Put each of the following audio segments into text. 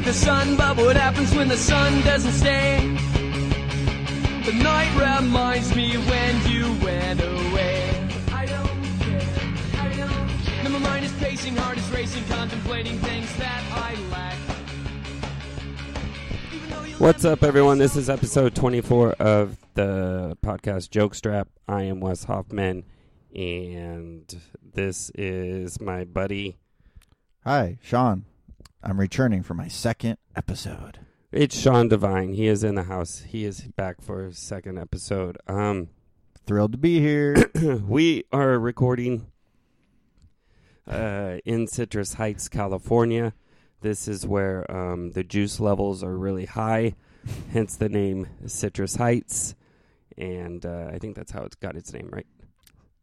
like the sun, but what happens when the sun doesn't stay? The night reminds me when you went away. I don't care. I don't care. Now my mind is pacing, heart is racing, contemplating things that I lack. Even though you What's up, everyone? This is episode 24 of the podcast Jokestrap. I am Wes Hoffman, and this is my buddy. Hi, Sean. I'm returning for my second episode. It's Sean Devine. He is in the house. He is back for his second episode. Um, Thrilled to be here. we are recording uh, in Citrus Heights, California. This is where um, the juice levels are really high, hence the name Citrus Heights. And uh, I think that's how it's got its name, right?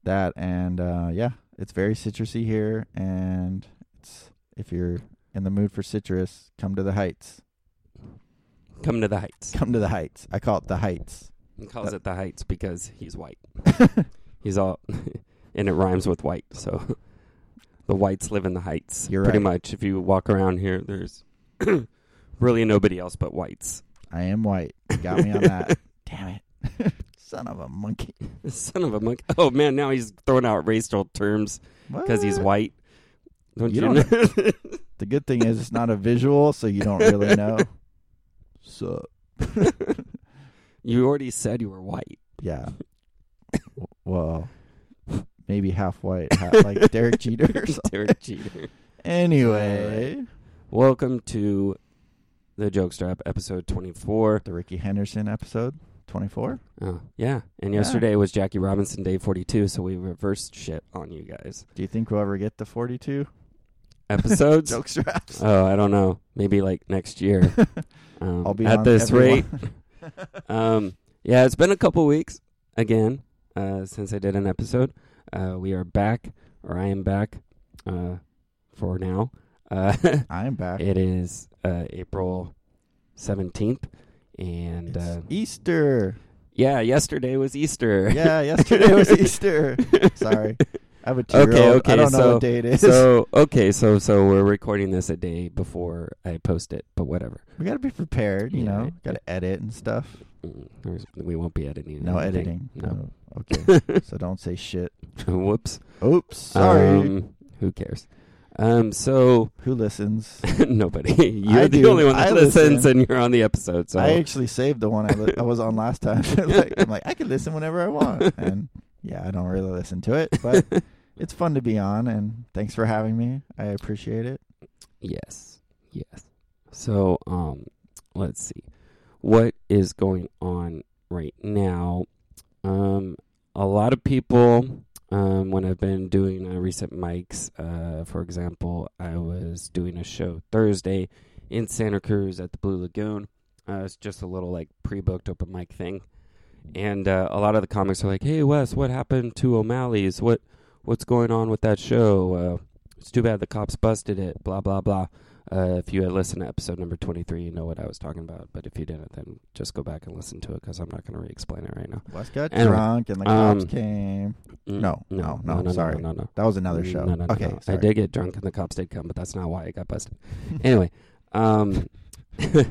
that and uh, yeah, it's very citrusy here, and it's if you're in the mood for citrus, come to the Heights. Come to the Heights. Come to the Heights. I call it the Heights. He calls it the Heights because he's white. He's all, and it rhymes with white. So the whites live in the Heights. You're Pretty right. much. If you walk around here, there's really nobody else but whites. I am white. You got me on that. Damn it, son of a monkey. Son of a monkey. Oh man, now he's throwing out racial terms because he's What? white. Don't you, You know? The good thing is it's not a visual, so you don't really know. So you already said you were white. yeah. Well, maybe half white, half like Derek Jeter. Derek Jeter. Anyway, Welcome to the Jokestrap episode 24. the Ricky Henderson episode 24. Oh, yeah. And Yeah. yesterday was Jackie Robinson Day 42, so we reversed shit on you guys. Do you think we'll ever get to 42 Episodes? joke straps? Oh, I don't know. Maybe like next year. Um, I'll be at this rate. Um, yeah, it's been a couple weeks again uh, since I did an episode. Uh, we are back, or I am back uh, for now. Uh, I'm back. it is uh, April 17th. And It's uh, Easter. yeah, yesterday was Easter. Yeah, yesterday was Easter. Sorry. I have a two Okay, okay, I don't know so- what day it is. so okay, so so we're recording this a day before I post it, but whatever. we got to be prepared, you Yeah, know. right. Got to edit and stuff. Mm, We won't be editing. No anything. editing. No. Oh, okay. so don't say shit. Whoops. Oops. Sorry. Um, who cares? Um. So Who listens? nobody. You're I the do. only one that I listens, listen. and you're on the episode. So I actually saved the one I, li- I was on last time. like, I'm like, I can listen whenever I want. And yeah, I don't really listen to it, but it's fun to be on. And thanks for having me. I appreciate it. yes, yes. So um, let's see, what is going on right now? Um, a lot of people. Um, when I've been doing uh, recent mics, uh, for example, I was doing a show Thursday in Santa Cruz at the Blue Lagoon. Uh, it's just a little like pre-booked open mic thing, and uh, a lot of the comics are like, "Hey Wes, what happened to O'Malley's? What what's going on with that show? Uh, it's too bad the cops busted it. Blah blah blah." Uh, if you had listened to episode number twenty three, you know what I was talking about. But if you didn't, then just go back and listen to it because I'm not going to re-explain it right now. Wes got Anyway, drunk and the cops um, came. Mm, No, no, no, no, sorry. no, no, no. That was another show. No, no, no, okay. I did get drunk and the cops did come, but that's not why I got busted. anyway, um,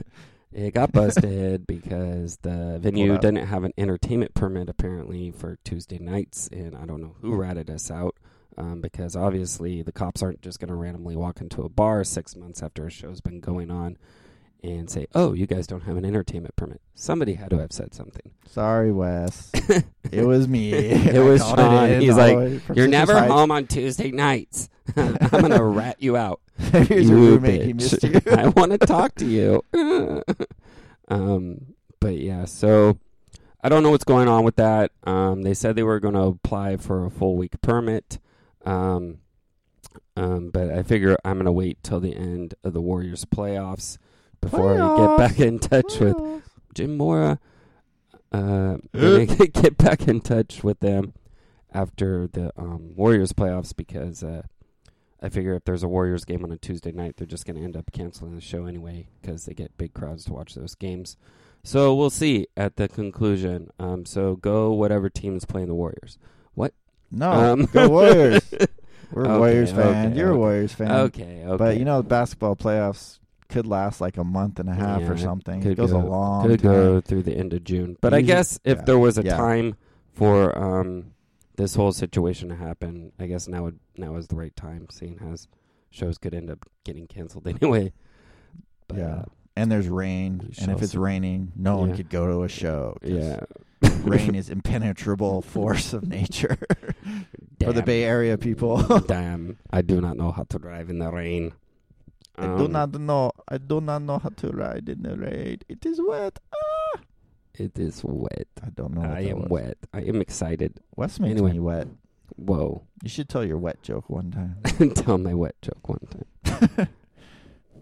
it got busted because the venue didn't have an entertainment permit apparently for Tuesday nights, and I don't know who ratted us out. Um, because obviously the cops aren't just going to randomly walk into a bar six months after a show's been going on and say, "Oh, you guys don't have an entertainment permit." Somebody had to have said something. Sorry, Wes. it was me. It I was Sean. in He's like, the way from You're never home on Tuesday nights. I'm gonna rat you out. Here's your you roommate. He bitch. missed you. I want to talk to you. um, but yeah, so I don't know what's going on with that. Um, they said they were going to apply for a full week permit. Um, um, but I figure I'm going to wait till the end of the Warriors playoffs before I get back in touch with Jim Mora. Uh, get back in touch with them after the um, Warriors playoffs because uh, I figure if there's a Warriors game on a Tuesday night, they're just going to end up canceling the show anyway because they get big crowds to watch those games. So we'll see at the conclusion. Um, so go whatever team is playing the Warriors. What? No, Um, go Warriors. We're Okay, Warriors fans. okay, You're a. Warriors fan. Okay, okay. But you know, basketball playoffs could last like a month and a half Yeah, or something. could It goes go- a long Could time. go through the end of June. But I guess if yeah, there was a yeah. time for um, this whole situation to happen, I guess now would now is the right time, seeing as shows could end up getting canceled anyway. But, Yeah. uh, And there's rain, and if it's see. raining, no one could go to a show. yeah. rain is impenetrable force of nature for the Bay Area people. Damn, I do not know how to drive in the rain. I do Um, not know. I do not know how to ride in the rain. It is wet. Ah! It is wet. I don't know. I am was. wet. I am excited. Wes makes Anyway. me wet. Whoa. You should tell your wet joke one time. Tell my wet joke one time.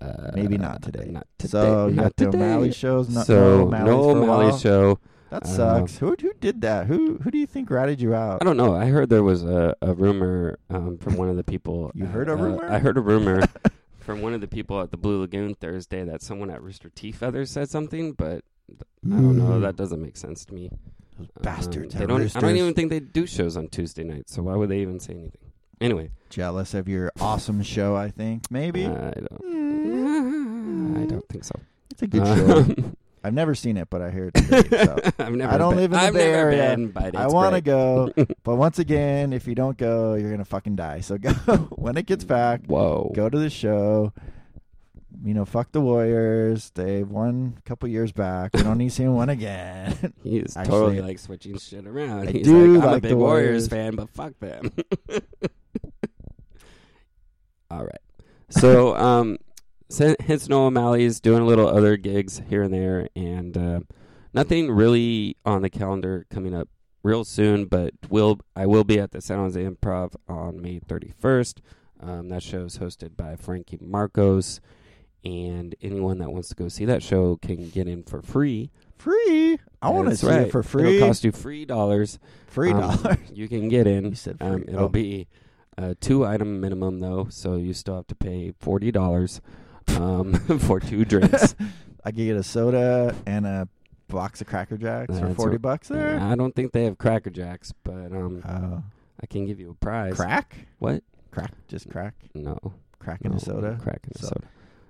Uh, Maybe not today. Not today. so you not got the. O'Malley shows. No, so no O'Malley's no for a O'Malley show. That Uh, sucks. who who did that? Who who do you think ratted you out? I don't know. I heard there was a, a rumor um, from one of the people. You heard a uh, rumor? I heard a rumor from one of the people at the Blue Lagoon Thursday that someone at Rooster T. Feathers said something, but I don't know. That doesn't make sense to me. Those Um, bastards. they don't. I don't even think they do shows on Tuesday nights. So why would they even say anything? Anyway, jealous of your awesome show. I think maybe I don't. Mm. I don't think so. it's a good show. I've never seen it, but I hear it's great. So. I've never. I don't been, live in the I've Bay Area. Been, I want to go, but once again, if you don't go, you're gonna fucking die. So go when it gets back. Whoa. Go to the show. You know, fuck the Warriors. They won a couple years back. We don't need to see them win again. He's Actually, totally like switching shit around. I He's do like, I'm a big Warriors Warriors. fan, but fuck them. All right. So, um, so hence Noah O'Malley's doing a little other gigs here and there, and uh, nothing really on the calendar coming up real soon. But will I will be at the San Jose Improv on May 31st. Um, that show is hosted by Frankie Marcos, and anyone that wants to go see that show can get in for free. free. I want to see right. it for free. It'll cost you free dollars. free Um, dollars. You can get in. Um, it'll Oh. be a two item minimum though, so you still have to pay forty dollars um, for two drinks. I could get a soda and a box of Cracker Jacks for That's forty what- bucks there. I don't think they have Cracker Jacks, but um, Oh, I can give you a prize. crack? What? Crack? Just crack? No, Crack in no, a soda? Crack in a So- soda.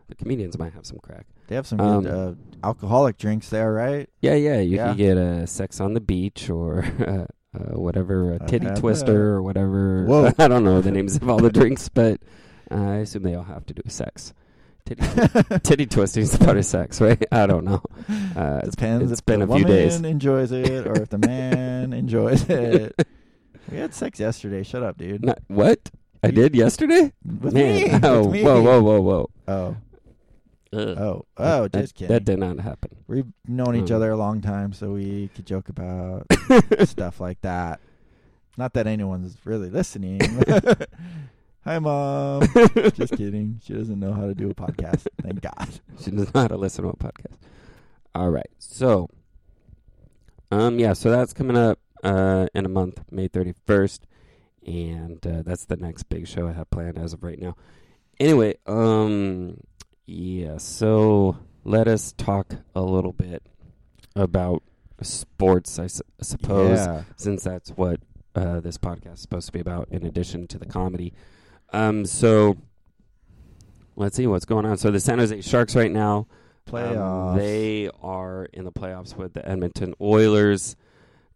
The comedians might have some crack. They have some Um, good uh, alcoholic drinks there, right? Yeah, yeah. You Yeah. can get a sex on the beach or uh, uh, whatever, a I've titty had twister that. or whatever. Whoa. I don't know the names of all the drinks, but uh, I assume they all have to do with sex. Titty, titty twisting is part of sex, right? I don't know. Uh, it's- Depends it's if been the a few woman days. enjoys it or if the man enjoys it. We had sex yesterday. Shut up, dude. Not, what? I did yesterday? With Man, me. oh, with me. whoa, whoa, whoa, whoa. Oh, Ugh. oh, oh! that, Just kidding. That did not happen. We've known each Um. other a long time, so we could joke about stuff like that. Not that anyone's really listening. Hi, mom. Just kidding. She doesn't know how to do a podcast. Thank God. She does not know how to listen to a podcast. All right. So, um, yeah. So that's coming up uh in a month, May thirty first, and uh, that's the next big show I have planned as of right now. Anyway, um, yeah. So let us talk a little bit about sports. I su- suppose Yeah. since that's what uh, this podcast is supposed to be about, in addition to the comedy. Um, so let's see what's going on. So the San Jose Sharks right now, Playoffs. um, they are in the playoffs with the Edmonton Oilers.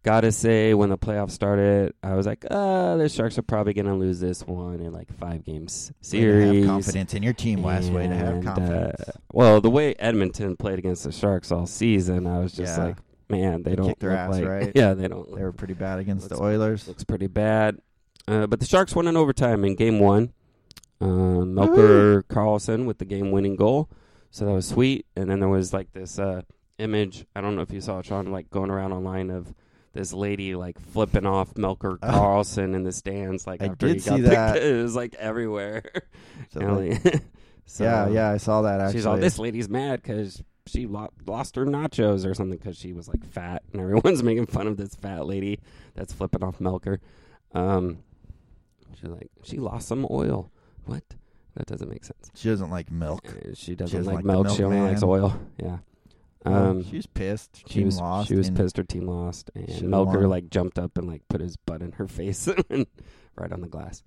Gotta say, when the playoffs started, I was like, uh, the Sharks are probably gonna lose this one in like five games series. have confidence in your team, Wes. Way to have confidence. uh, well, the way Edmonton played against the Sharks all season, I was just Yeah. like, man, they, They don't kicked their ass, like, right? Yeah, they don't. they were pretty bad against Looks- the Oilers. looks pretty bad. Uh, but the Sharks won in overtime in game one. Uh, Melker Karlsson with the game winning goal. So that was sweet. And then there was like this uh, image. I don't know if you saw it, Sean, like going around online of this lady like flipping off Melker. Karlsson in the stands. Like I after did he see got that. picked. It was like everywhere. So, like, like, so yeah, yeah, I saw that actually. She's all this lady's mad because she lo- lost her nachos or something because she was like fat, and everyone's making fun of this fat lady that's flipping off Melker. Um, she's like, she lost some oil. What? That doesn't make sense. She doesn't like milk. Uh, She doesn't doesn't like, like the milk. She only likes oil. Yeah. Well, Um, she was pissed. she Team was lost. she was and pissed. Her team lost, and Should've Melker won. like jumped up and like put his butt in her face and right on the glass.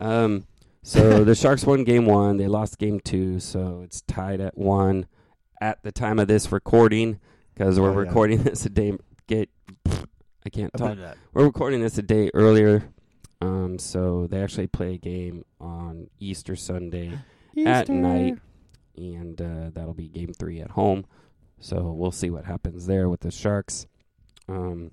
Um, So the Sharks won game one. They lost game two, so it's tied at one at the time of this recording because we're Oh, yeah. recording this a day. Get I can't talk. We're recording this a day earlier. Um, so they actually play a game on Easter Sunday at night, and uh, that'll be game three at home. So we'll see what happens there with the Sharks. Um,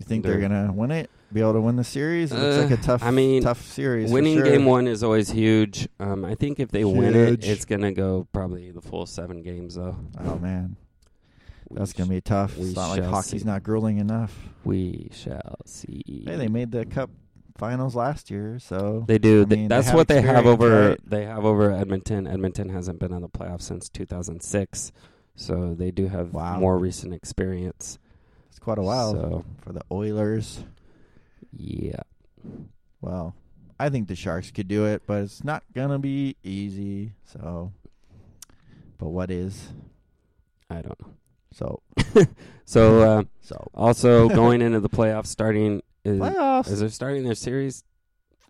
You think They're- they're gonna win it? Be able to win the series? It looks Uh, like a tough. I mean, tough series. for winning sure. game one is always huge. Um, I think if they win it, it's gonna go probably the full seven games though. Oh man, that's sh- gonna be tough. we It's not like hockey's see. not grueling enough. We shall see. Hey, they made the cup finals last year, so They do. I They- mean, that's have what they have over. right? They have over Edmonton. Edmonton hasn't been in the playoffs since 2006, so they do have Wow. more recent experience. it's quite a while So for the Oilers. yeah, Well, I think the Sharks could do it, but it's not gonna be easy. So, but what is? I don't know. So, So uh, so also going into the playoffs, starting is playoffs. is they're starting their series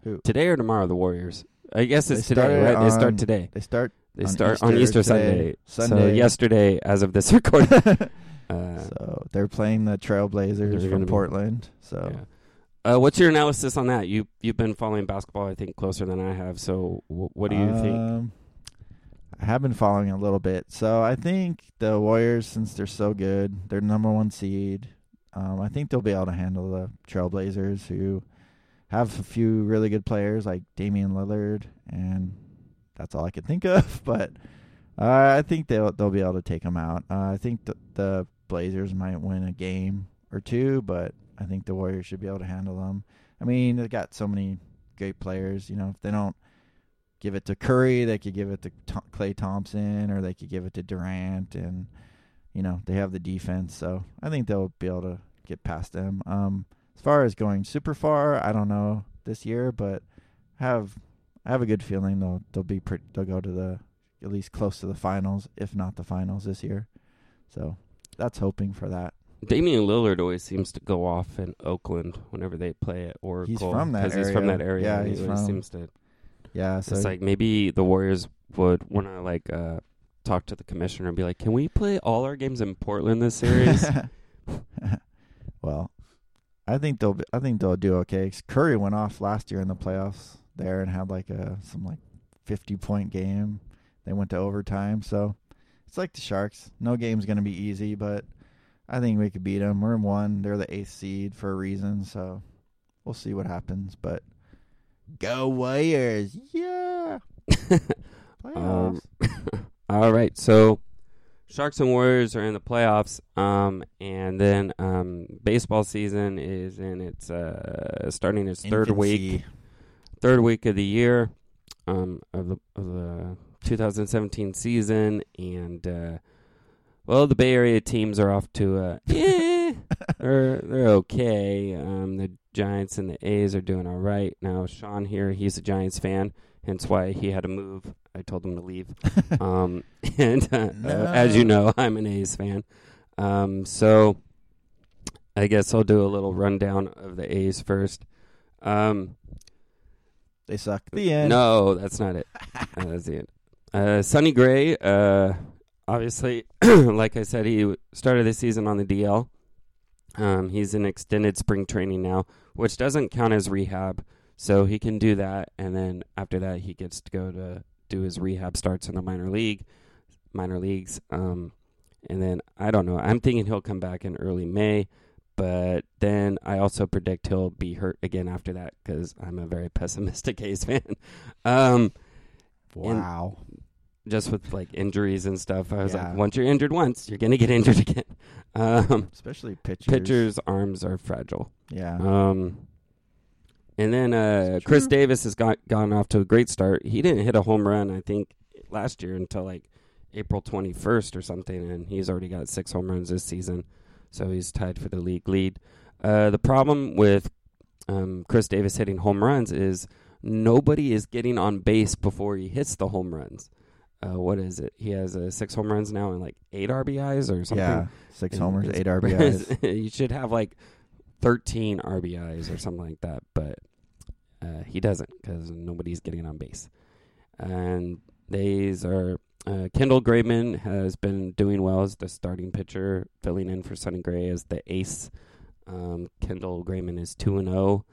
Who? today or tomorrow? The Warriors. I guess They it's today, started right? They start today. They start. They on start on Easter Easter today. Sunday. So Sunday. yesterday, as of this recording. uh, so they're playing the Trailblazers They're from gonna be- Portland. So yeah. Uh, what's your analysis on that? You you've been following basketball, I think, closer than I have. So w- what do you think? Um, I have been following a little bit. So I think the Warriors, since they're so good, they're number one seed. Um, I think they'll be able to handle the Trailblazers, who have a few really good players like Damian Lillard, and that's all I could think of. But uh, I think they'll they'll be able to take them out. Uh, I think the, the Blazers might win a game or two, but I think the Warriors should be able to handle them. I mean, they've got so many great players. You know, if they don't give it to Curry, they could give it to Th- Klay Thompson, or they could give it to Durant, and you know they have the defense. So I think they'll be able to get past them. Um, as far as going super far, I don't know this year, but I have I have a good feeling they'll they'll be they'll go to the at least close to the finals, if not the finals this year. So that's hoping for that. Damian Lillard always seems to go off in Oakland whenever they play at Oracle. from that he's from area. that area. Yeah, he's he always from- seems to. Yeah, so it's like maybe the Warriors would want to like uh, talk to the commissioner and be like, "Can we play all our games in Portland this series?" well, I think they'll be, I think they'll do okay. Curry went off last year in the playoffs there and had like a some like fifty point game. They went to overtime, so it's like the Sharks. No game's gonna be easy, but I think we could beat them. We're in one. They're the eighth seed for a reason, so we'll see what happens. But go Warriors! Yeah, playoffs. Um, all right, so Sharks and Warriors are in the playoffs, um, and then um, baseball season is in its uh, starting its third week, third week of the year um, of the of the 2017 season, and uh, well, the Bay Area teams are off to a yeah, they're they're okay. Um, the Giants and the A's are doing all right now. Sean here, he's a Giants fan, hence why he had to move. I told him to leave. Um, and uh, uh, as you know, I'm an A's fan. Um, so I guess I'll do a little rundown of the A's first. Um, They suck. The end. no, that's not it. Uh, that's the end. Uh, Sonny Gray, uh, obviously, like I said, he started the season on the DL. Um, he's in extended spring training now, which doesn't count as rehab, so he can do that, and then after that, he gets to go to do his rehab starts in the minor league, minor leagues. Um, and then I don't know. I'm thinking he'll come back in early May, but then I also predict he'll be hurt again after that because I'm a very pessimistic A's fan. Um, Wow. just with like injuries and stuff. I was Yeah. like, once you're injured once, you're gonna get injured again. Um, Especially pitchers. pitchers' arms are fragile. Yeah. Um, and then uh, Khris. Davis has got gone off to a great start. He didn't hit a home run, I think, last year until like April 21st or something, and he's already got six home runs this season, so he's tied for the league lead. Uh, the problem with um, Khris Davis hitting home runs is nobody is getting on base before he hits the home runs. Uh, what is it? He has uh, six home runs now and like eight RBIs or something. Yeah. Six And homers, eight RBIs. you should have like 13 RBIs or something like that, but uh, he doesn't because nobody's getting on base. And these are uh, Kendall Graveman has been doing well as the starting pitcher, filling in for Sonny Gray as the ace. Um, Kendall Graveman is two and zero.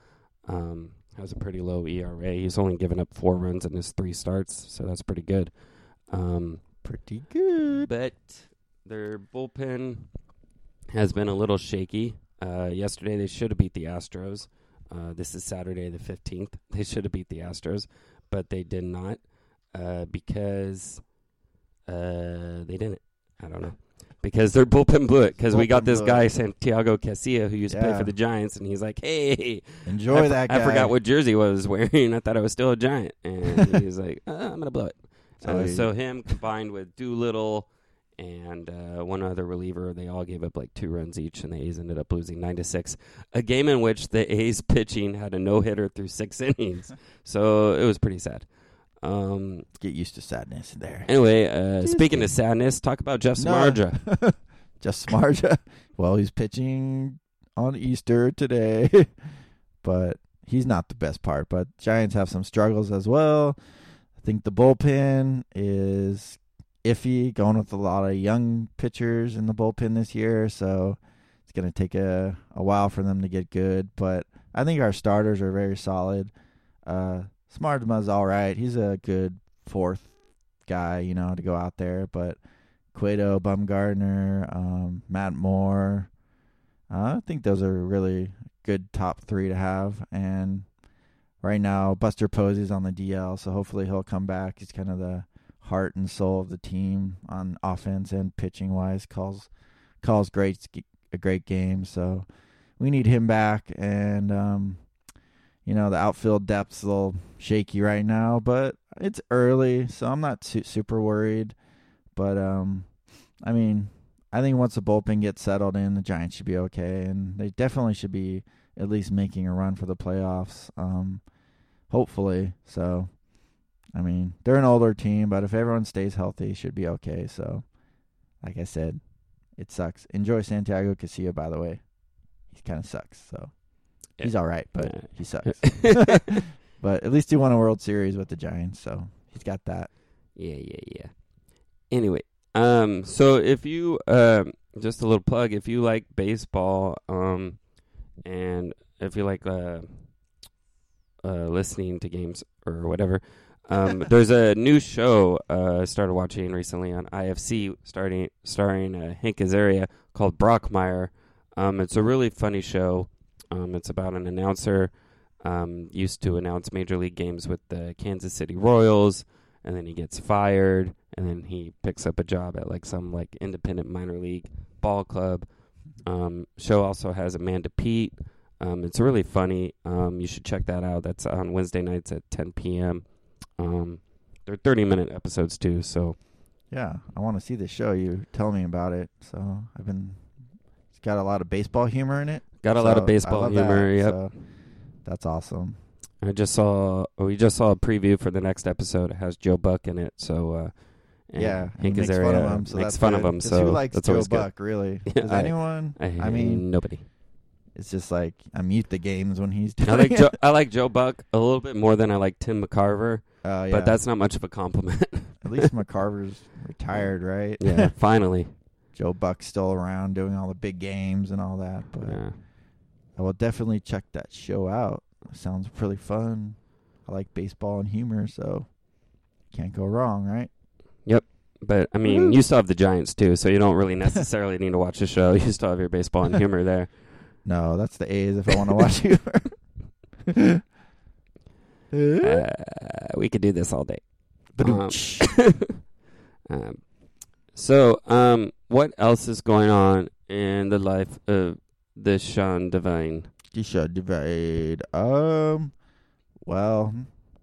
Um, has a pretty low ERA. He's only given up four runs in his three starts, so that's pretty good. Um, Pretty good. but their bullpen has been a little shaky. Uh, yesterday they should have beat the Astros. Uh, this is Saturday the fifteenth. They should have beat the Astros, but they did not uh, because uh, they didn't. I don't know because their bullpen blew it. Because we got this blew guy. Santiago Casilla who used to play for the Giants, and he's like, "Hey, Enjoy I, that I guy. forgot what jersey I was wearing. I thought I was still a Giant." And he's like, uh, "I'm gonna blow it." So Uh, he- so him combined with Doolittle and uh, one other reliever, they all gave up like two runs each, and the A's ended up losing nine to six. A game in which the A's pitching had a no hitter through six innings, so it was pretty sad. Um, Get used to sadness there. anyway, uh, speaking of sadness, talk about Jeff No. Samardzija. Just Smarja. well, he's pitching on Easter today, but he's not the best part. But Giants have some struggles as well. I think the bullpen is iffy, going with a lot of young pitchers in the bullpen this year, so it's going to take a, a while for them to get good. But I think our starters are very solid. Uh, Smartma's all right. He's a good fourth guy, you know, to go out there, but Cueto, Bumgarner, um, Matt Moore. Uh, I think those are really good top three to have. And right now, Buster Posey's on the DL, so hopefully he'll come back. He's kind of the heart and soul of the team on offense and pitching wise. Calls calls great a great game, so we need him back. And um, you know the outfield depth's a little shaky right now, but it's early, so I'm not su- super worried. But um, I mean, I think once the bullpen gets settled in, the Giants should be okay, and they definitely should be at least making a run for the playoffs. Um, hopefully. So, I mean, they're an older team, but if everyone stays healthy, should be okay. So, like I said, it sucks. Enjoy Santiago Casilla, by the way. He kind of sucks. So he's all right, but Yeah. he sucks. but at least he won a World Series with the Giants, so he's got that. Yeah, yeah, yeah. Anyway, um, so if you um, just a little plug, if you like baseball, um, and if you like uh, uh, listening to games or whatever, um, there's a new show uh, I started watching recently on IFC, starting starring uh, Hank Azaria called Brockmire. Um, it's a really funny show. Um, it's about an announcer um, used to announce major league games with the Kansas City Royals and then he gets fired and then he picks up a job at like some like independent minor league ball club. Um show also has Amanda Peet um it's really funny. You should check that out. That's on wednesday nights at 10 p.m um they're 30 minute episodes too so Yeah, I want to see the show. You tell me about it. So I've been. It's got a lot of baseball humor in it. got a lot of baseball humor that, yep so that's awesome. i just saw oh, we just saw a preview for the next episode it has joe buck in it so uh and yeah, hank makes Azaria fun of him. So makes that's fun good. of him so who likes that's Joe always good. Buck? Really? Does I- anyone? I, I mean, nobody it's just like I mute the games when he's doing I like it. Joe, I like Joe Buck a little bit more than I like Tim McCarver, Oh, yeah. but that's not much of a compliment. at least McCarver's retired, right? yeah, finally. Joe Buck's still around doing all the big games and all that. But Yeah. I will definitely check that show out. It sounds pretty fun. I like baseball and humor, so can't go wrong, right? Yep. But I mean, Woo. you still have the Giants too, so you don't really necessarily need to watch the show. You still have your baseball and humor there. No, that's the A's if I want to watch humor. Uh, we could do this all day. Badooch. Um, so, um, what else is going on in the life of the Sean Devine? Disha divide. Um, well,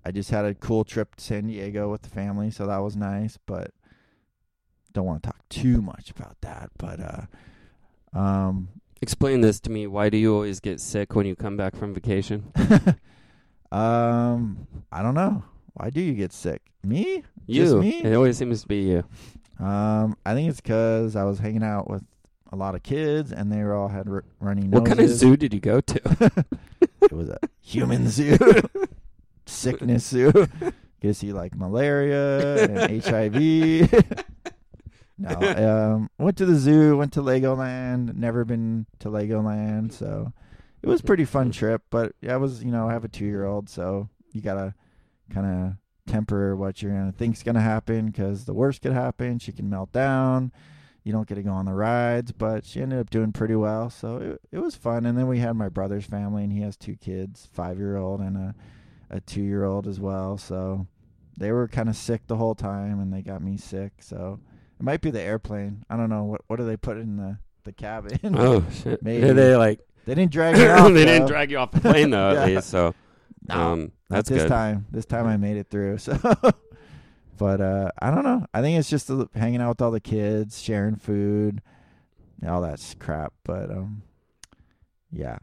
I just had a cool trip to San Diego with the family, so that was nice. But don't want to talk too much about that. But uh, um, Explain this to me. Why do you always get sick when you come back from vacation? um, I don't know. Why do you get sick? Me? You. Just me? It always seems to be you. Um, I think it's because I was hanging out with a lot of kids, and they were all had r- runny noses. What kind of zoo did you go to? It was a human zoo. sickness zoo. To see like malaria and HIV. no, um, went to the zoo, went to Legoland. Never been to Legoland, so it was pretty fun trip. But I was, you know, I have a two year old, so you gotta kind of temper what you're gonna think's gonna happen because the worst could happen. She can melt down. You don't get to go on the rides, but she ended up doing pretty well, so it it was fun. And then we had my brother's family, and he has two kids, five year old and a a two year old as well. So they were kind of sick the whole time, and they got me sick. So it might be the airplane. I don't know what what do they put in the the cabin. Oh shit! Maybe. Did they like? They didn't drag me off. they didn't drag you off the plane though. Yeah. At least so. No, Um, Not that's this good. time. This time I made it through. So, but uh, I don't know. I think it's just the- hanging out with all the kids, sharing food, all that crap. But um, yeah.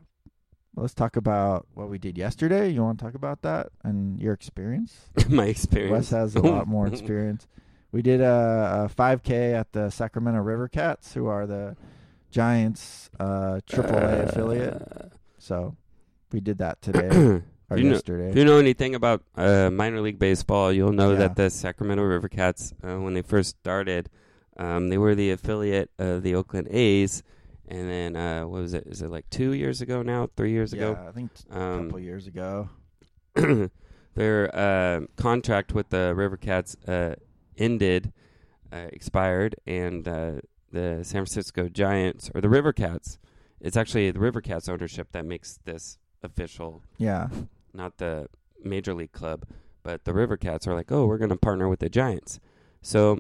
Let's talk about what we did yesterday. You want to talk about that and your experience? My experience. Wes has a lot more experience. We did a, a 5K at the Sacramento River Cats, who are the Giants' uh, AAA affiliate. So we did that today or You know- yesterday. If you know anything about uh, minor league baseball, you'll know Yeah. that the Sacramento River Cats, uh, when they first started, um, they were the affiliate of the Oakland A's. And then, uh, what was it? Is it like two years ago now? Three years yeah, ago? I think a Um, couple years ago. their uh, contract with the River Cats uh, ended, uh, expired, and uh, the San Francisco Giants, or the River Cats, it's actually the River Cats ownership that makes this official Yeah, not the major league club, but the River Cats are like, oh, we're going to partner with the Giants. So,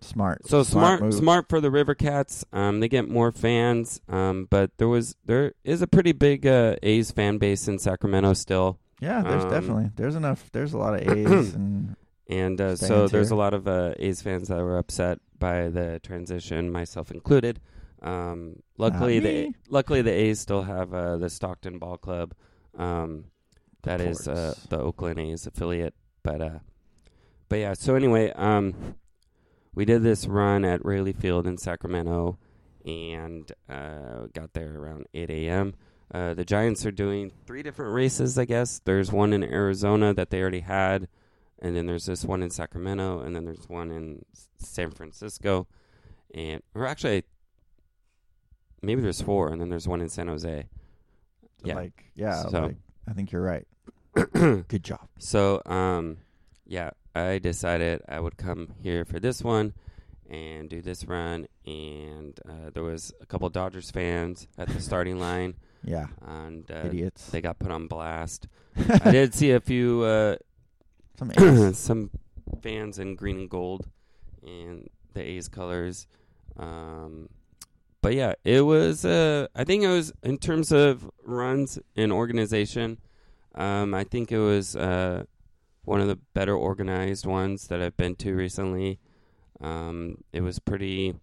smart. so smart, move. smart for the River Cats. Um, they get more fans. Um, but there was there is a pretty big uh, A's fan base in Sacramento still, Yeah, there's um, definitely there's enough. There's a lot of A's and and uh, so there's here. a lot of uh, A's fans that were upset by the transition, myself included. Um, luckily, the luckily the A's still have uh, the Stockton Ball Club. Um, that is uh, the Oakland A's affiliate. But uh, but yeah. So anyway, um, we did this run at Raley Field in Sacramento, and uh, got there around 8 a.m. Uh, the Giants are doing three different races, I guess. There's one in Arizona that they already had, and then there's this one in Sacramento, and then there's one in San Francisco, and or actually, maybe there's four, and then there's one in San Jose. Yeah. like yeah, So- like I think you're right. Good job. So, um, yeah, I decided I would come here for this one and do this run. And uh, there was a couple Dodgers fans at the starting line, Yeah, and uh, idiots. they got put on blast. I did see a few uh, Some A's. some fans in green and gold and the A's colors. Um, but yeah, it was. Uh, I think it was in terms of runs and organization. Um, I think it was uh, one of the better organized ones that I've been to recently. Um, it was pretty.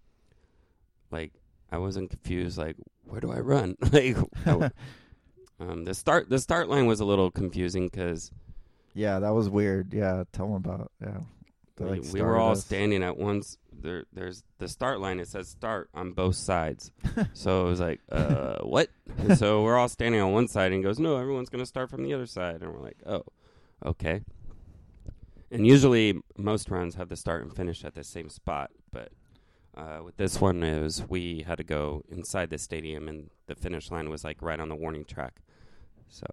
Like I wasn't confused. Like where do I run? like um, the start the start line was a little confusing because yeah, that was weird. Yeah, tell them about yeah. They, we, like, we were all us. standing at once. There, there's the start line. It says start on both sides. so it was like, uh, what? And so we're all standing on one side, and goes, no, everyone's going to start from the other side. And we're like, oh, okay. And usually most runs have the start and finish at the same spot, but uh, with this one, it was we had to go inside the stadium, and the finish line was like right on the warning track. So,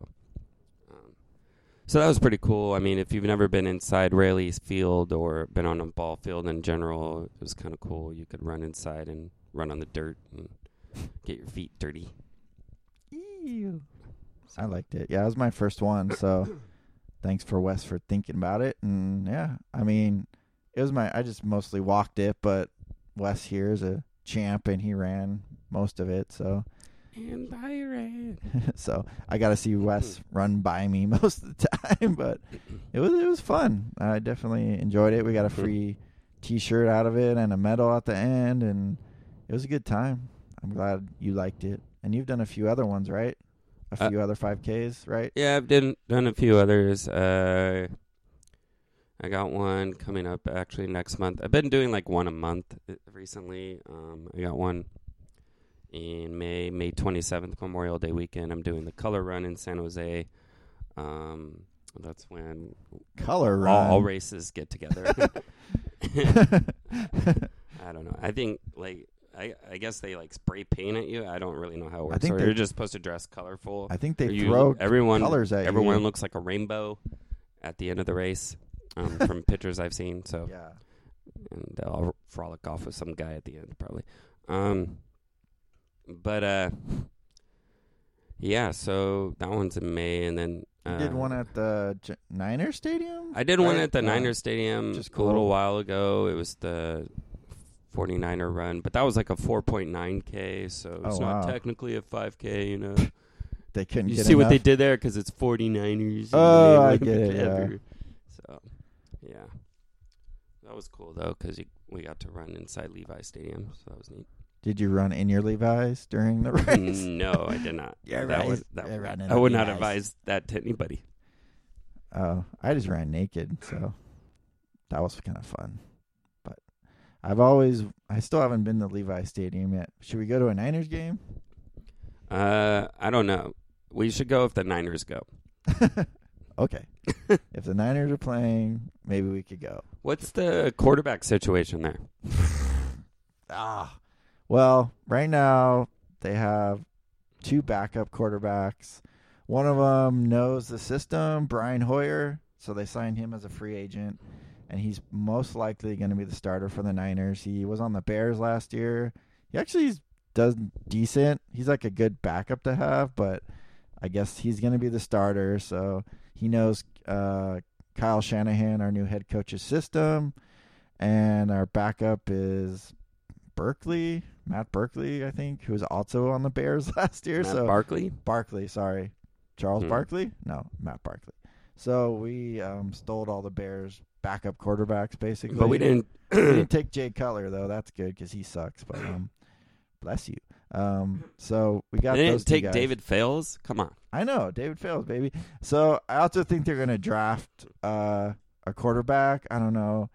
so that was pretty cool. I mean, if you've never been inside Raley's field or been on a ball field in general, it was kind of cool. You could run inside and run on the dirt and get your feet dirty. Ew. I liked it. Yeah, it was my first one, so thanks for Wes for thinking about it. And yeah, I mean, it was my I just mostly walked it, but Wes here is a champ and he ran most of it, so And Byron. so I got to see Wes run by me most of the time, but it was it was fun. I definitely enjoyed it. We got a free T-shirt out of it and a medal at the end, and it was a good time. I'm glad you liked it, and you've done a few other ones, right? A Uh, few other 5Ks, right? Yeah, I've done done a few others. Uh, I got one coming up actually next month. I've been doing like one a month uh, recently. Um, I got one in May, May 27th, Memorial Day weekend. I'm doing the color run in San Jose. Um, That's when Color all, run. all races get together. I don't know. I think like I I guess they like spray paint at you. I don't really know how it works. I think or they- you're just supposed to dress colorful. I think they you- throw everyone colors at everyone you. looks like a rainbow at the end of the race. Um, from pictures I've seen, so Yeah. and they'll frolic off with some guy at the end, probably. Um, but uh, yeah. So that one's in May, and then You uh, did one at the J- Niner Stadium. I did one at the Uh, Niners Stadium just a little while ago. It was the 49er run, but that was like a 4.9k, so it's Oh, not wow. technically a 5k. You know, They couldn't. you see what they did there because it's 49ers. Oh, I get it, yeah. So, yeah, that was cool though because we got to run inside Levi Stadium, so that was neat. Did you run in your Levi's during the race? no, I did not. Yeah, that right. was that. Yeah, running I would not Levi's. advise that to anybody. Oh, I just ran naked, so that was kind of fun. But I've always, I still haven't been to Levi Stadium yet. Should we go to a Niners game? Uh, I don't know. We should go if the Niners go. okay. if the Niners are playing, maybe we could go. What's the quarterback situation there? Ah, well, right now they have two backup quarterbacks. One of them knows the system, Brian Hoyer, so they signed him as a free agent, and he's most likely going to be the starter for the Niners. He was on the Bears last year. He actually does decent. He's like a good backup to have, but I guess he's going to be the starter. So he knows uh, Kyle Shanahan, our new head coach's system, and our backup is Berkeley, Matt Berkeley, I think, who was also on the Bears last year. Matt so Barkley. Barkley, sorry, Charles Hmm. Barkley, no, Matt Barkley. So we um, stole all the Bears' backup quarterbacks, basically. But we didn't. We didn't take Jay Cutler though. That's good because he sucks. But um, bless you. Um, so we got they didn't take. David Fales. Come on. I know David fails, baby. So I also think they're going to draft uh, a quarterback. I don't know.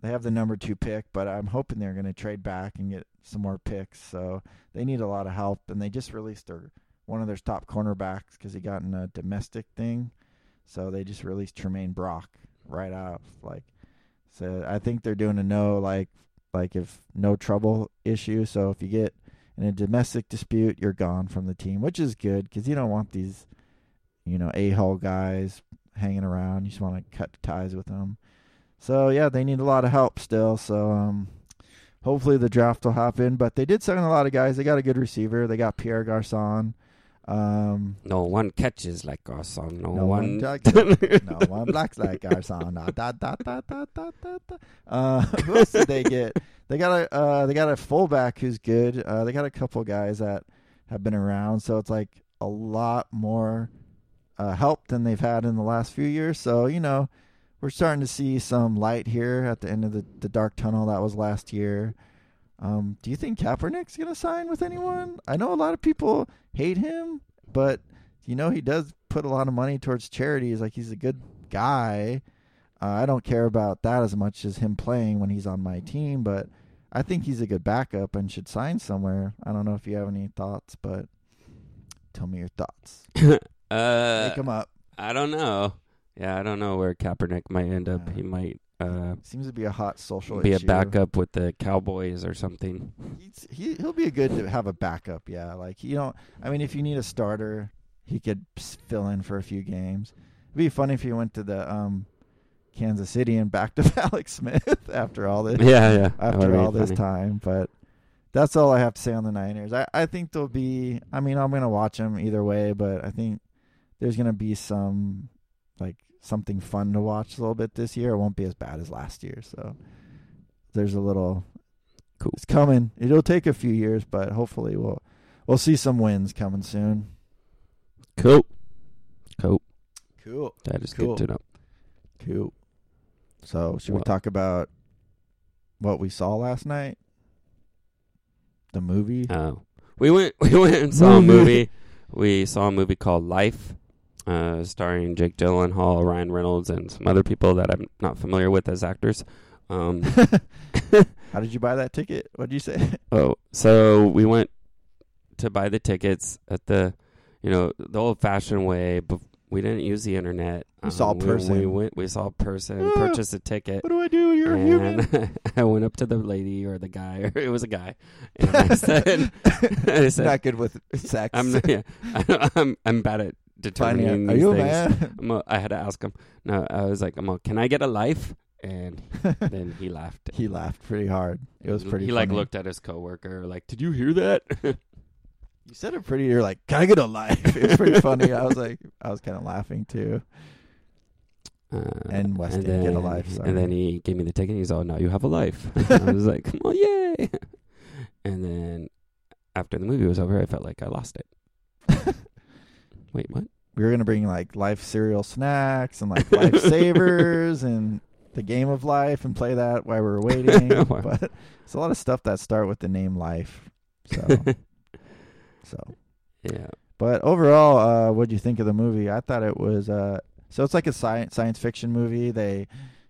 They have the number two pick, but I'm hoping they're going to trade back and get some more picks. So they need a lot of help, and they just released their one of their top cornerbacks because he got in a domestic thing. So they just released Tramaine Brock right out. Like, so I think they're doing a no like like if no trouble issue. So if you get in a domestic dispute, you're gone from the team, which is good because you don't want these, you know, a hole guys hanging around. You just want to cut ties with them. So yeah, they need a lot of help still. So um, hopefully the draft will happen. But they did sign a lot of guys. They got a good receiver. They got Pierre Garcon. Um, No one catches like Garcon. No, no one, one. no one blacks like Garcon. Da, da, da, da, da, da, da, da. Uh, who else did they get? They got a uh, they got a fullback who's good. Uh, they got a couple guys that have been around, so it's like a lot more uh, help than they've had in the last few years. So you know, we're starting to see some light here at the end of the, the dark tunnel that was last year. Um, do you think Kaepernick's gonna sign with anyone? I know a lot of people hate him, but you know he does put a lot of money towards charities. Like he's a good guy. Uh, I don't care about that as much as him playing when he's on my team, but I think he's a good backup and should sign somewhere. I don't know if you have any thoughts, but tell me your thoughts. uh, Make him up. I don't know. Yeah, I don't know where Kaepernick might end up. Yeah. He might uh, Seems to be a hot social be a backup with the Cowboys or something. He's, he he'll be a good to have a backup. Yeah, like you don't. I mean, if you need a starter, he could fill in for a few games. It'd be funny if he went to the um, Kansas City and backed up Alex Smith after all this. Yeah, yeah. after all this funny. time. But that's all I have to say on the Niners. I, I think there'll be. I mean, I'm gonna watch them either way, but I think there's gonna be some like something fun to watch a little bit this year. It won't be as bad as last year. So there's a little. Cool. It's coming. It'll take a few years, but hopefully we'll we'll see some wins coming soon. Cool. Cool. Cool. That is Cool. good to know. Cool. So should we talk about what we saw last night? The movie. Oh, we went. We went and saw a movie. We saw a movie called Life, uh, starring Jake Gyllenhaal, Ryan Reynolds, and some other people that I'm not familiar with as actors. Um, How did you buy that ticket? What did you say? oh, so we went to buy the tickets at the, you know, the old-fashioned way. But we didn't use the internet. We saw a we- We, person. went. We saw a person. Ah. purchased a ticket. What do I do? You're a human. I went up to the lady or the guy, or it was a guy, and I said, I said, Not good with sex. "I'm yeah, I'm I'm bad at determining Are you a things." man? I'm a, I had to ask him. No, I was like, I'm a, "Can I get a life?" And then he laughed. he laughed pretty hard. It was pretty. He like looked at his coworker, like, "Did you hear that?" You said it pretty. You're like, can I get a life? It was pretty funny. I was like, I was kind of laughing too. Uh, And Wes and didn't get a life, sorry. And then he gave me the ticket. He's all, "Now you have a life." I was like, "Come on, yay!" And then after the movie was over, I felt like I lost it. Wait, what? We were gonna bring like life cereal snacks and like lifesavers and the game of life and play that while we were waiting. Wow. but it's a lot of stuff that start with the name life. So, so. yeah, But overall, uh, what do you think of the movie? I thought it was uh, so it's like a science science fiction movie. They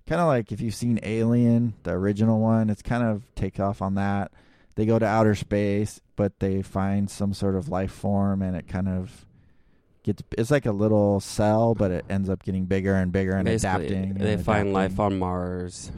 kind of like if you've seen Alien, the original one, it's kind of take off on that. They go to outer space, but they find some sort of life form, and it kind of gets. It's like a little cell, but it ends up getting bigger and bigger and basically, adapting. they and find life on Mars.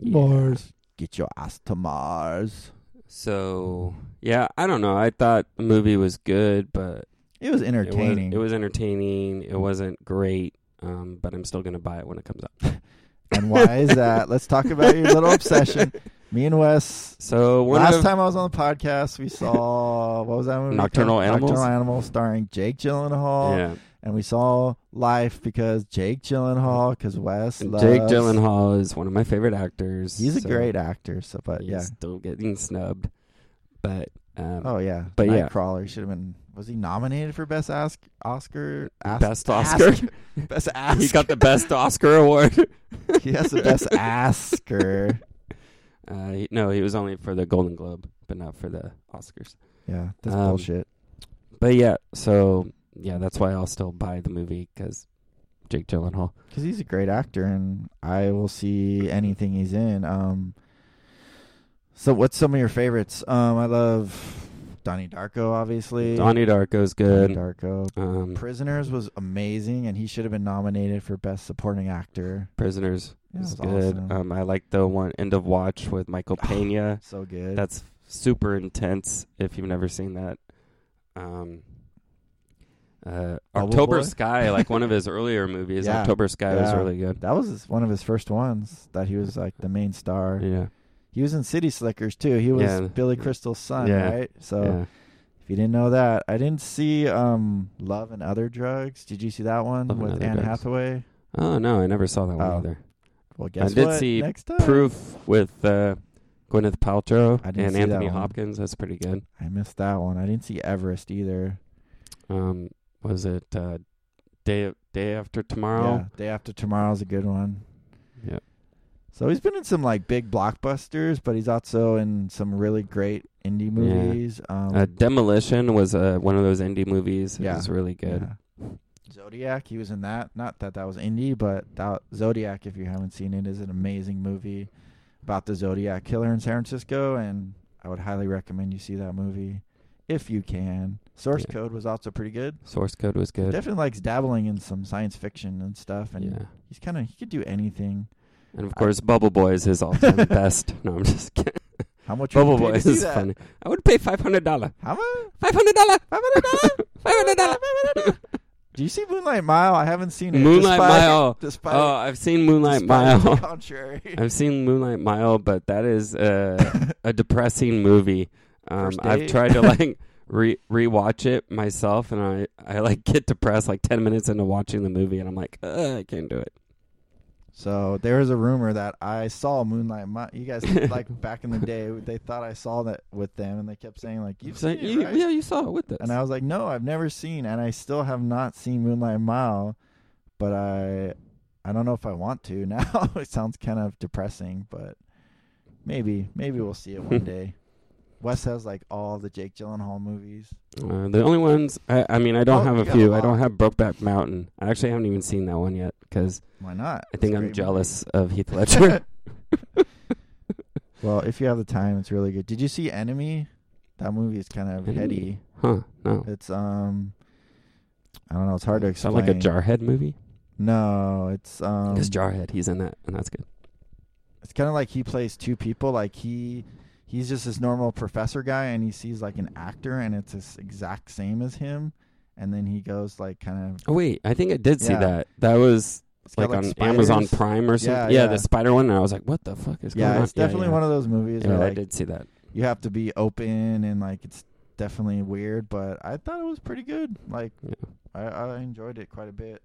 Yeah. Mars. Get your ass to Mars. So yeah, I don't know. I thought the movie was good, but It was it was, entertaining. it was entertaining. It wasn't great, um, but I'm still gonna buy it when it comes out. and why is that? Let's talk about your little obsession. Me and Wes So Last of, time I was on the podcast, we saw what was that movie? Nocturnal? Animals? Nocturnal Animals, starring Jake Gyllenhaal, yeah, and we saw Life because Jake Gyllenhaal, because Wes And loves, Jake Gyllenhaal is one of my favorite actors. He's a so great actor. So, but yeah, still getting snubbed, but um, oh yeah, but yeah. Nightcrawler should have been. Was he nominated for best ask, Oscar? Ask, best Oscar. ask- best ask. he got the best Oscar award. he has the best Oscar. Uh, he, no, he was only for the Golden Globe, but not for the Oscars. Yeah, that's Um, bullshit. But yeah, so yeah, that's why I'll still buy the movie because Jake Gyllenhaal. Because he's a great actor, and I will see anything he's in. Um, so, what's some of your favorites? Um, I love Donnie Darko, obviously. Donnie Darko's Donnie good. Darko. Um, Prisoners was amazing, and he should have been nominated for Best Supporting Actor. Prisoners Yeah, it is good. awesome. Um, I like the one End of Watch with Michael Pena. So good. That's super intense. If you've never seen that, um, uh, October Boy? Sky, like one of his earlier movies. Yeah. October Sky was really good. that was his- one of his first ones that he was like the main star. Yeah, He was in City Slickers too. He was Yeah. Billy Crystal's son, Yeah. right? So yeah. if you didn't know that, I didn't see um, Love and Other Drugs. Did you see that one Love with Anne Drugs. Hathaway? Oh no, I never saw that one Oh. either. Well, guess did what? see Next time. Proof with uh, Gwyneth Paltrow I didn't and see that Anthony one. Hopkins. That's pretty good. I missed that one. I didn't see Everest either. Um, was it uh, day day after tomorrow? Yeah, Day After Tomorrow's a good one. Yeah. So he's been in some like big blockbusters, but he's also in some really great indie movies. Um, Uh, Demolition was uh, one of those indie movies. It Yeah. was really good. yeah. Zodiac, he was in that. Not that that was indie, but that, Zodiac, if you haven't seen it, is an amazing movie about the Zodiac killer in San Francisco, and I would highly recommend you see that movie if you can. Source Yeah. Code was also pretty good. Source Code was good. Definitely likes dabbling in some science fiction and stuff, and yeah. he's kind of he could do anything. And of I- course, Bubble Boy is his all-time best. No, I'm just kidding. How much? would you Bubble pay Boy is funny. I would pay five hundred dollar. How much? Five hundred dollar. Five hundred dollars. Five hundred dollar. Do you see Moonlight Mile? I haven't seen it. Moonlight despite, Mile. Despite, Oh, I've seen Moonlight Mile. contrary. I've seen Moonlight Mile, but that is uh, a depressing movie. Um, I've tried to like re rewatch it myself, and I I like get depressed like ten minutes into watching the movie, and I'm like, "Ugh, I can't do it. So there was a rumor that I saw Moonlight Mile. You guys like back in the day, they thought I saw that with them, and they kept saying like, "You've seen it, right?" Yeah, you saw it with us. And I was like, "No, I've never seen, and I still have not seen Moonlight Mile, but I, I don't know if I want to now. it sounds kind of depressing, but maybe, maybe we'll see it one day." Wes has like all the Jake Gyllenhaal movies. Uh, the only ones, I, I mean, I don't Oh, have a few. a I don't have Brokeback Mountain. I actually haven't even seen that one yet because Why not? I think I'm jealous of Heath Ledger. well, if you have the time, it's really good. Did you see Enemy? That movie is kind of Enemy? heady. huh? No. It's um, I don't know. It's hard to explain. Like a Jarhead movie? No, it's um. It's Jarhead. He's in that, and that's good. It's kind of like he plays two people. Like he, he's just this normal professor guy, and he sees like an actor, and it's this exact same as him. And then he goes like kind of Oh wait, I think I did see Yeah. that. That was got, like, on Amazon. Prime or something. Yeah, Yeah, yeah. the spider one, and I was like, "What the fuck is going on?" it's definitely one of those movies Yeah, where I did see that. you have to be open and like it's definitely weird, but I thought it was pretty good. Like. I, I enjoyed it quite a bit.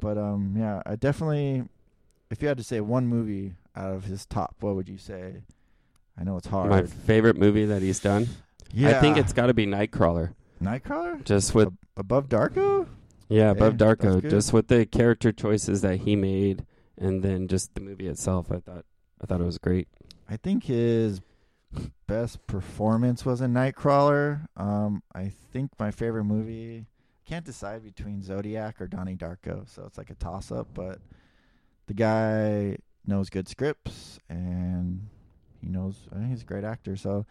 But um, yeah, I definitely. If you had to say one movie out of his top, what would you say? I know it's hard. My favorite movie that he's done. yeah, I think it's got to be Nightcrawler. Nightcrawler. Just with Ab- above Darko. yeah, above that's Darko. Just with the character choices that he made, and then just the movie itself. I thought I thought it was great. I think his best performance was in Nightcrawler. Um, I think my favorite movie. Can't decide between Zodiac or Donnie Darko, so it's like a toss up. But the guy knows good scripts and he knows. I he's a great actor. So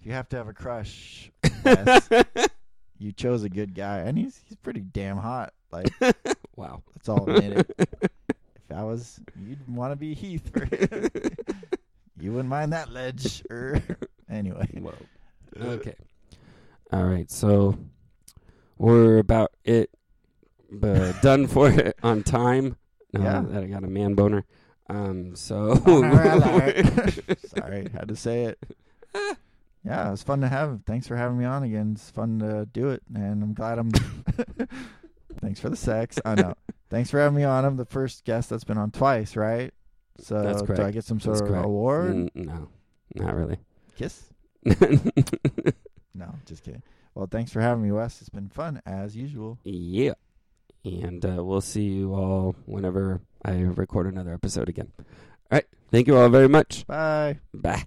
if you have to have a crush, you chose a good guy, and he's he's pretty damn hot. Like wow. let's all admit it. If I was, you'd want to be Heath. For you wouldn't mind that ledge. Or anyway. Whoa. Okay. All right. So we're about it, but done for it on time. Now Yeah. That I got a man boner. Um. So. Sorry, had to say it. Yeah, it was fun to have. Thanks for having me on again. It's fun to do it, and I'm glad I'm. Thanks for the sex. I know. Thanks for having me on. I'm the first guest that's been on twice, right? So That's do correct. I get some sort That's of correct. award? N- no, not really. Kiss? No, just kidding. Well, thanks for having me, Wes. It's been fun as usual. yeah. And uh, we'll see you all whenever I record another episode again. All right. Thank you all very much. Bye. Bye.